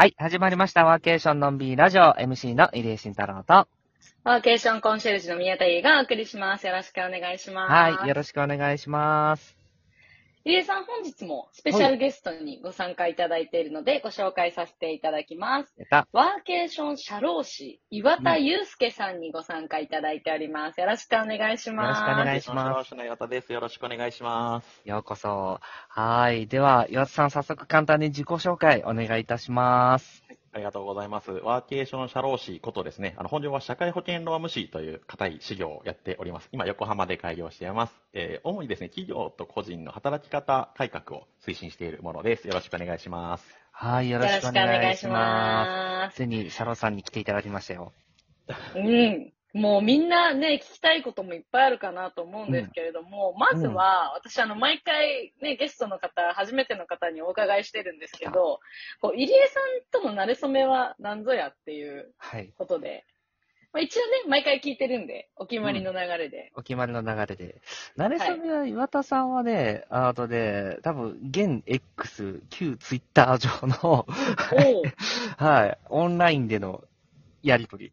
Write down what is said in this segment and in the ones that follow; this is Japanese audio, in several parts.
はい、始まりました。ワーケーションのんびりラジオ MC の入江慎太郎と。ワーケーションコンシェルジュの宮田優がお送りします。よろしくお願いします。はい、よろしくお願いします。入江さん、本日もスペシャルゲストにご参加いただいているので、ご紹介させていただきます。ワーケーション社労士、岩田祐介さんにご参加いただいております。よろしくお願いします。よろしくお願いします。岩田です。よろしくお願いします。ようこそ。はい。では、岩田さん、早速簡単に自己紹介お願いいたします。ありがとうございます。ワーケーション社労士ことですね。あの、本業は社会保険労務士という固い事業をやっております。今、横浜で開業しています。えー主にですね、企業と個人の働き方改革を推進しているものです。よろしくお願いします。はい、よよろしくおろしくお願願いしま。ますついに、シャロさんに来ていただきましたよ。す。うん。もうみんなね、聞きたいこともいっぱいあるかなと思うんですけれども、まずは、私あの、毎回ね、ゲストの方、初めての方にお伺いしてるんですけど、こう、入江さんとの馴れ初めは何ぞやっていうはい。ことで、まあ、一応ね、毎回聞いてるんで、お決まりの流れで。お決まりの流れで。なれそめは、岩田さんはね、あとで、多分、現 X、旧ツイッター上の、はい、オンラインでのやりとり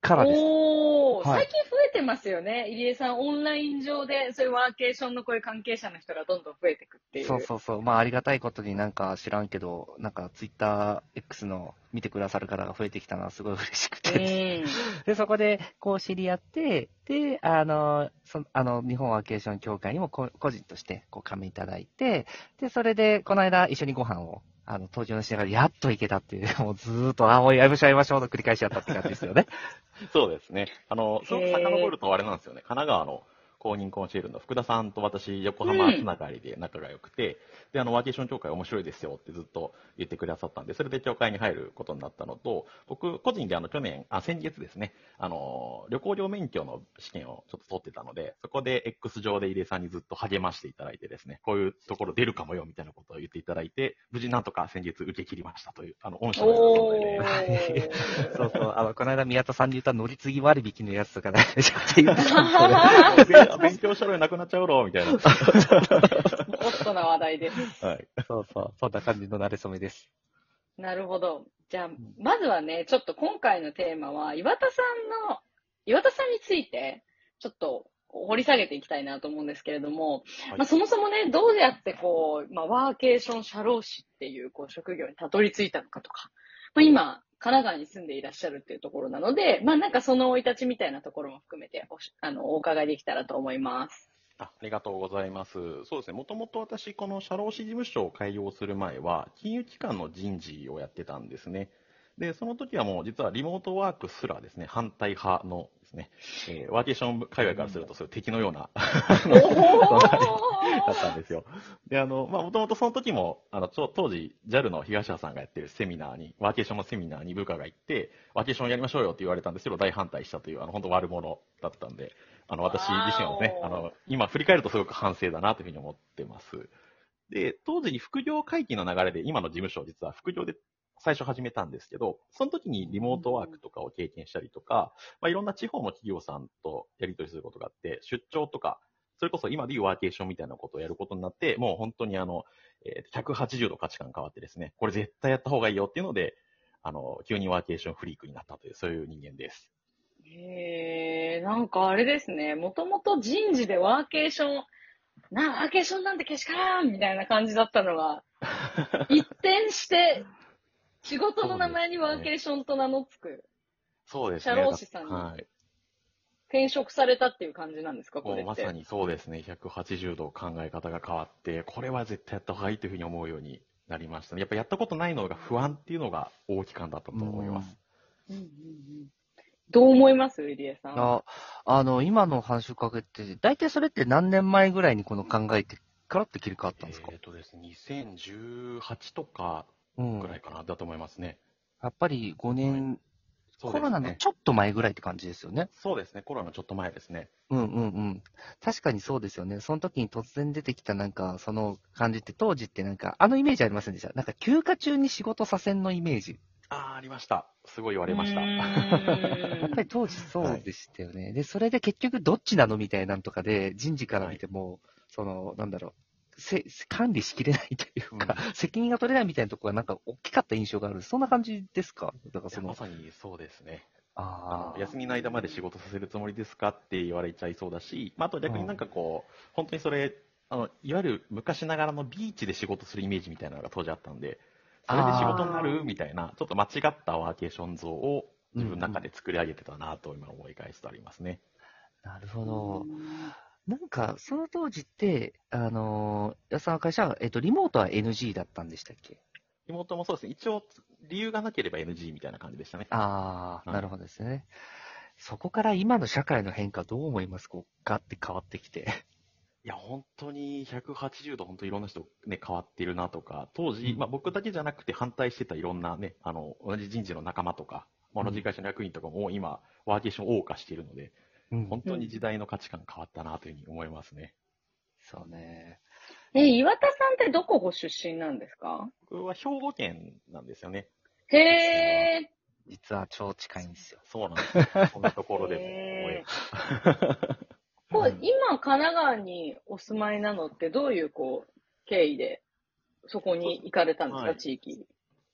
からです。おー、はい最近増えてますよね。入江さん、オンライン上で、そういうワーケーションのこういう関係者の人がどんどん増えていくっていう。そうそうそう。まあ、ありがたいことになんか知らんけど、なんかツイッター X の見てくださる方が増えてきたのはすごい嬉しくて。うん。で、そこで、こう知り合って、で、あの、そあの、日本ワーケーション協会にもこ個人として、こう、加盟いただいて、で、それで、この間一緒にご飯を、あの、登場のしながら、やっと行けたっていう、もうずーっと、あ、もうやりましょうやりましょうの繰り返しやったって感じですよね。そうですね。あの、すごく遡るとあれなんですよね。神奈川の公認コンシェルの福田さんと私、横浜つながりで仲が良くて、で、あの、ワーケーション協会面白いですよってずっと言ってくださったんで、それで協会に入ることになったのと、僕、個人であの、去年、あ、先月ですね、あの、旅行料免許の試験をちょっと取ってたので、そこで X 上で入江さんにずっと励ましていただいてですね、こういうところ出るかもよみたいなことを言っていただいて、無事なんとか先日受け切りましたという、あの、御社のお存在で、ー。そうそう、あの、この間宮田さんに言った乗り継ぎ割引のやつとかね、ちょっと言ってたんですよね 勉勉強したのになくなっちゃうろみたいな。ホットな話題です。はい。そうそう、そんな感じの慣れ初めです。なるほど。じゃあ、まずはね、ちょっと今回のテーマは、岩田さんの、岩田さんについて、ちょっと掘り下げていきたいなと思うんですけれども、はいまあ、そもそもね、どうやってこう、まあ、ワーケーション社労士っていうこう職業にたどり着いたのかとか、まあ、今、神奈川に住んでいらっしゃるっていうところなので、まあ、なんかその生い立ちみたいなところも含めておし、あの、お伺いできたらと思います。あありがとうございます。そうですね。もともと私、この社労士事務所を開業する前は、金融機関の人事をやってたんですね。で、その時はもう実はリモートワークすらですね、反対派のですね、えーワーケーション界隈からするとそれ敵のような だったんですよ。で、あの、まあ、もともとその時も、あの、当時、JAL の東谷さんがやってるセミナーに、ワーケーションのセミナーに部下が行って、ワーケーションやりましょうよって言われたんですけど、大反対したという、あの、本当悪者だったんで、あの、私自身はね、あの、今振り返るとすごく反省だなというふうに思ってます。で、当時に副業回帰の流れで、今の事務所を実は副業で最初始めたんですけど、その時にリモートワークとかを経験したりとか、まあ、いろんな地方の企業さんとやり取りすることがあって、出張とか、それこそ今でいうワーケーションみたいなことをやることになって、もう本当にあの、えー180度価値観変わってですね、これ絶対やった方がいいよっていうので、あの、急にワーケーションフリークになったという、そういう人間です。へえ、なんかあれですね。もともと人事でワーケーション、な、ワーケーションなんてけしからんみたいな感じだったのが、一転して、仕事の名前にワーケーションと名の付く、そうですね。社労士さんにはい。転職されたっていう感じなんですか、これって。まさにそうですね。180度考え方が変わって、これは絶対やった方がいいというふうに思うようになりましたね。やっぱやったことないのが不安っていうのが大きかったと思います。うんうんうんどう思います？入江さん。ああの、今の話をかけて、大体それって何年前ぐらいにこの考えてからって切り替わったんですか？えっ、とですね、2018とかうん。ぐらいかな、だと思いますね。やっぱり5年、ねコロナのちょっと前ぐらいって感じですよね。そうですね、コロナちょっと前ですね。うんうんうん。確かにそうですよね。その時に突然出てきたなんか、その感じって、当時ってなんか、あのイメージありませんでした？なんか休暇中に仕事させんのイメージ。ああ、ありました。すごい言われました。やっぱり当時そうでしたよね。で、それで結局どっちなの？みたいなんとかで、人事から見ても、その、なんだろう、せ管理しきれないというか、責任が取れないみたいなところがなんか大きかった印象がある。そんな感じですか？だからそのま、さにそうですね。あーあの休みの間まで仕事させるつもりですかって言われちゃいそうだし、まあ、あと逆になんかこう、本当にそれ、あの、いわゆる昔ながらのビーチで仕事するイメージみたいなのが当時あったんで、それで仕事になるみたいな、ちょっと間違ったワーケーション像を自分の中で作り上げてたなと今思い返すとありますね。なるほど。なんか、その当時って、あのー、安さんの会社は、えっと、リモートは NG だったんでしたっけ？妹もそうですね、一応理由がなければ NG みたいな感じでしたね。ああ、はいなるほどですね。そこから今の社会の変化どう思います？こう、ガッて変わってきて。いや、本当に180度、本当いろんな人、ね、変わっているなとか、当時、うんまあ、僕だけじゃなくて反対してたいろんなね、あの、同じ人事の仲間とか、まあ同じ会社の役員とかも今、ワーケーションを謳歌しているので、うん本当に時代の価値観変わったなというふうに思いますね。そうね。え、岩田さんってどこご出身なんですか？僕は兵庫県なんですよね。へえ。実は超近いんですよ。そうなんですよ。こんなところでも 今、神奈川にお住まいなのってどういう、こう、経緯で、そこに行かれたんですか、はい地域。も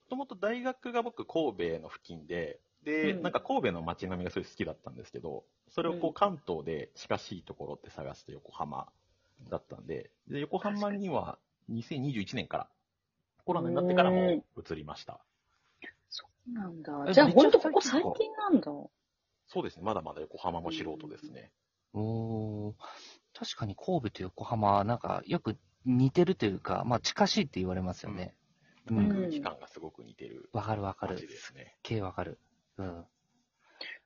ともと大学が僕、神戸の付近で、で、うんなんか神戸の街並みがすごい好きだったんですけど、それをこうう関東で近しいところって探すと横浜だったんで、で横浜には2021年から、コロナになってからも移りました。そうなんだ。えじゃあ、めっちゃほんとここ最最近なんだ。そうですね、まだまだ横浜も素人ですね。おー確かに神戸と横浜はなんかよく似てるというか、まあ近しいって言われますよね。ううんん。空気感がすごく似てるわかるわかるすね。系わかる。うん。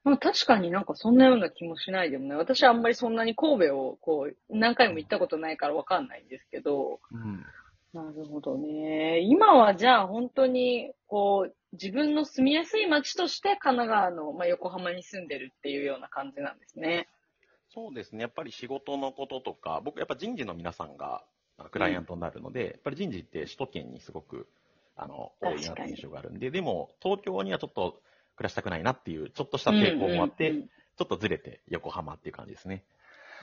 まあ、確かになんかそんなような気もしないでもない。私はあんまりそんなに神戸をこう、何回も行ったことないからわかんないんですけど。うん。なるほどね。今はじゃあ本当に、こう、自分の住みやすい街として神奈川の、まあ、横浜に住んでるっていうような感じなんですね。そうですね、やっぱり仕事のこととか、僕、やっぱ人事の皆さんがクライアントになるので、やっぱり人事って首都圏にすごくあの多いな確かにという印象があるんで、でも、東京にはちょっと暮らしたくないなっていう、ちょっとした抵抗もあって、うんちょっとずれて横浜っていう感じですね。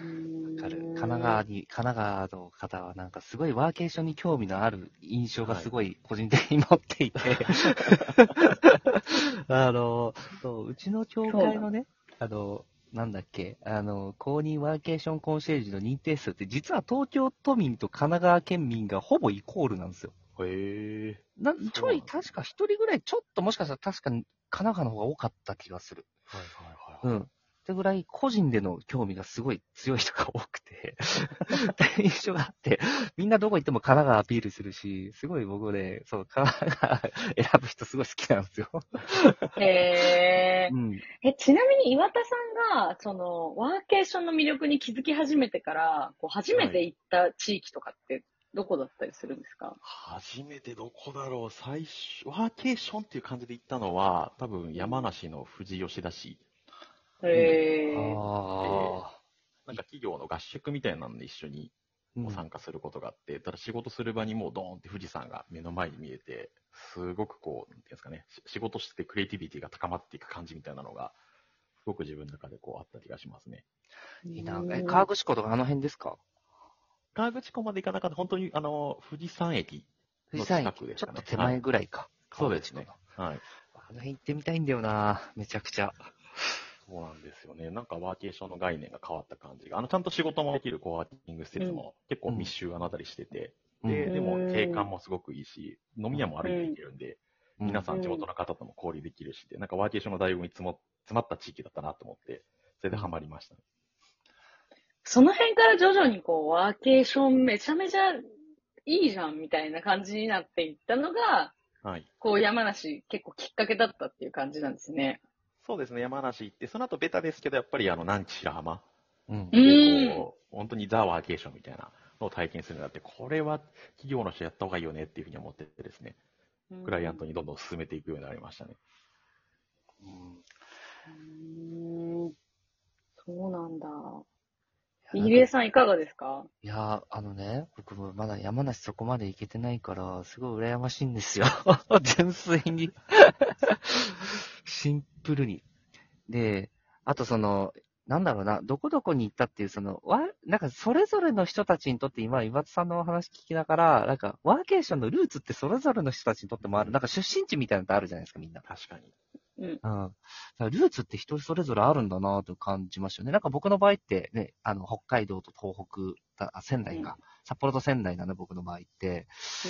うんわかる。神奈川に、神奈川の方はなんかすごいワーケーションに興味のある印象がすごい個人的に持っていて、あの、そう、うちの教会のね、あの、なんだっけ、あの、公認ワーケーションコンシェルジュの認定数って実は東京都民と神奈川県民がほぼイコールなんですよ。へえ。なちょい、確か一人ぐらい、ちょっともしかしたら確かに神奈川の方が多かった気がする。はいはいはい。うん。ってぐらい個人での興味がすごい強い人が多くて、っていう印象があって、みんなどこ行っても神奈川アピールするし、すごい僕ね、そう、神奈川選ぶ人すごい好きなんですよ。へーうん。え、ちなみに岩田さんが、その、ワーケーションの魅力に気づき始めてから、こう初めて行った地域とかって、どこだったりするんですか、初めてどこだろう、最初、ワーケーションっていう感じで行ったのは、多分山梨の富士吉田市。へーあなんか企業の合宿みたいなので一緒にあ。こう参加することがあって、ただ仕事する場にもうドーンって富士山が目の前に見えて、すごくこう、なんていうんですかね、し仕事しててクリエイティビティが高まっていく感じみたいなのが、すごく自分の中でこうあった気がしますね。いいな。え、河口湖とかあの辺ですか？河口湖まで行かなかった、本当にあの、富士山駅。富士山近く駅、でしたねちょっと手前ぐらいか。そうですね。はい。あの辺行ってみたいんだよな、めちゃくちゃ。そうなんですよね。なんかワーケーションの概念が変わった感じが、あの、ちゃんと仕事もできるコワーキング施設も結構密集あのあたりしてて、で、うんでも景観もすごくいいし、飲み屋も歩いて行けるんで、皆さうんん地元の方とも交流できるしで、なんかワーケーションの醍醐味詰ま詰まった地域だったなと思って、それでハマりましたね。その辺から徐々にこう、ワーケーションめちゃめちゃいいじゃんみたいな感じになっていったのが、はい。こう山梨結構きっかけだったっていう感じなんですね。そうですね、山梨行って、その後ベタですけど、やっぱりあの、南知白浜うんうでん。こう本当にザ・ワーケーションみたいなのを体験するようになって、これは企業の人やった方がいいよねっていうふうに思っててですね、クライアントにどんどん進めていくようになりましたね。うんうーんそうなんだ。入江さんいかがですか？いやー、あのね、僕もまだ山梨そこまで行けてないから、すごい羨ましいんですよ。純粋に。シンプルに。で、あとその、なんだろうな、どこどこに行ったっていう、その、わ、なんかそれぞれの人たちにとって今、岩田さんのお話聞きながら、なんか、ワーケーションのルーツってそれぞれの人たちにとってもある。なんか出身地みたいなのってあるじゃないですか、みんな。確かに。うん。うん。だからルーツって人それぞれあるんだなと感じましたよね。なんか僕の場合ってね、あの、北海道と東北、あ仙台か、うん札幌と仙台なの、僕の場合って。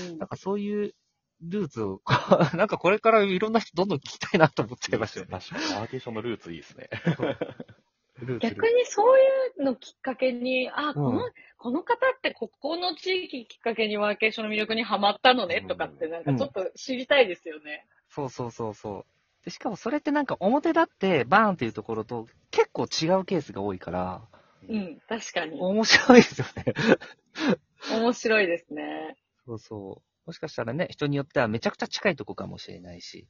うんなんかそういうルーツを、なんかこれからいろんな人どんどん聞きたいなと思っちゃいましたよね。確かに。ワーケーションのルーツいいですね。逆にそういうのきっかけに、あ、この、うんこの方ってここの地域きっかけにワーケーションの魅力にハマったのねとかってなんかちょっと知りたいですよね。そうそうそうそう。でしかもそれってなんか表立ってバーンっていうところと結構違うケースが多いから、うん、確かに。面白いですよね。面白いですね。そうそう。もしかしたらね、人によってはめちゃくちゃ近いとこかもしれないし、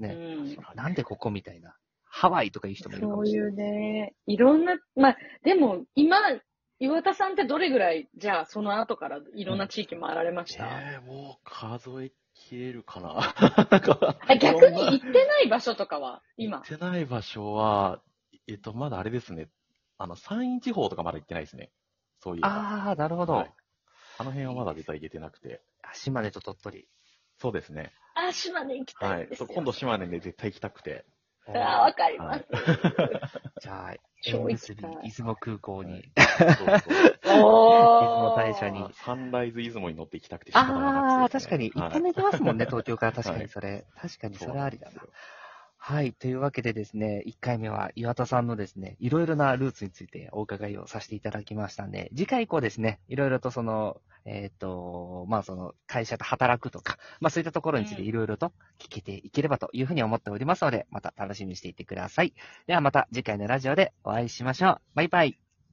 うね、ん。なんでここみたいな。ハワイとかいう人もいるかそういもしれない。うね、いろんな、まあ、でも今、岩田さんってどれぐらい、じゃあその後からいろんな地域回られました、えー、もう数えきれるかな？なんかあ逆に行ってない場所とかは、今行。ってない場所は、えっと、まだあれですね。あの、山陰地方とかまだ行ってないですね。そういう。ああ、なるほど。はいあの辺はまだ実は行けてなくて。島根と鳥取。そうですね。あ、島根行きたはいいんで。すよ。そう今度島根で絶対行きたくて。あーわかります。じゃあ、超行きたい出雲空港に。出雲ー。大社にあサンライズ出雲に乗って行きたくて仕方がなああ、確かに。一はい本目出ますもんね、東京から。確かはいにそれ。確かにそれありだななんですよ。はい。というわけでですね、1回目は岩田さんのですね、いろいろなルーツについてお伺いをさせていただきましたんで、次回以降ですね、いろいろとその、えっ、と、まあその、会社で働くとか、まあそういったところについてうんいろいろと聞けていければというふうに思っておりますので、また楽しみにしていてください。ではまた次回のラジオでお会いしましょう。バイバイ。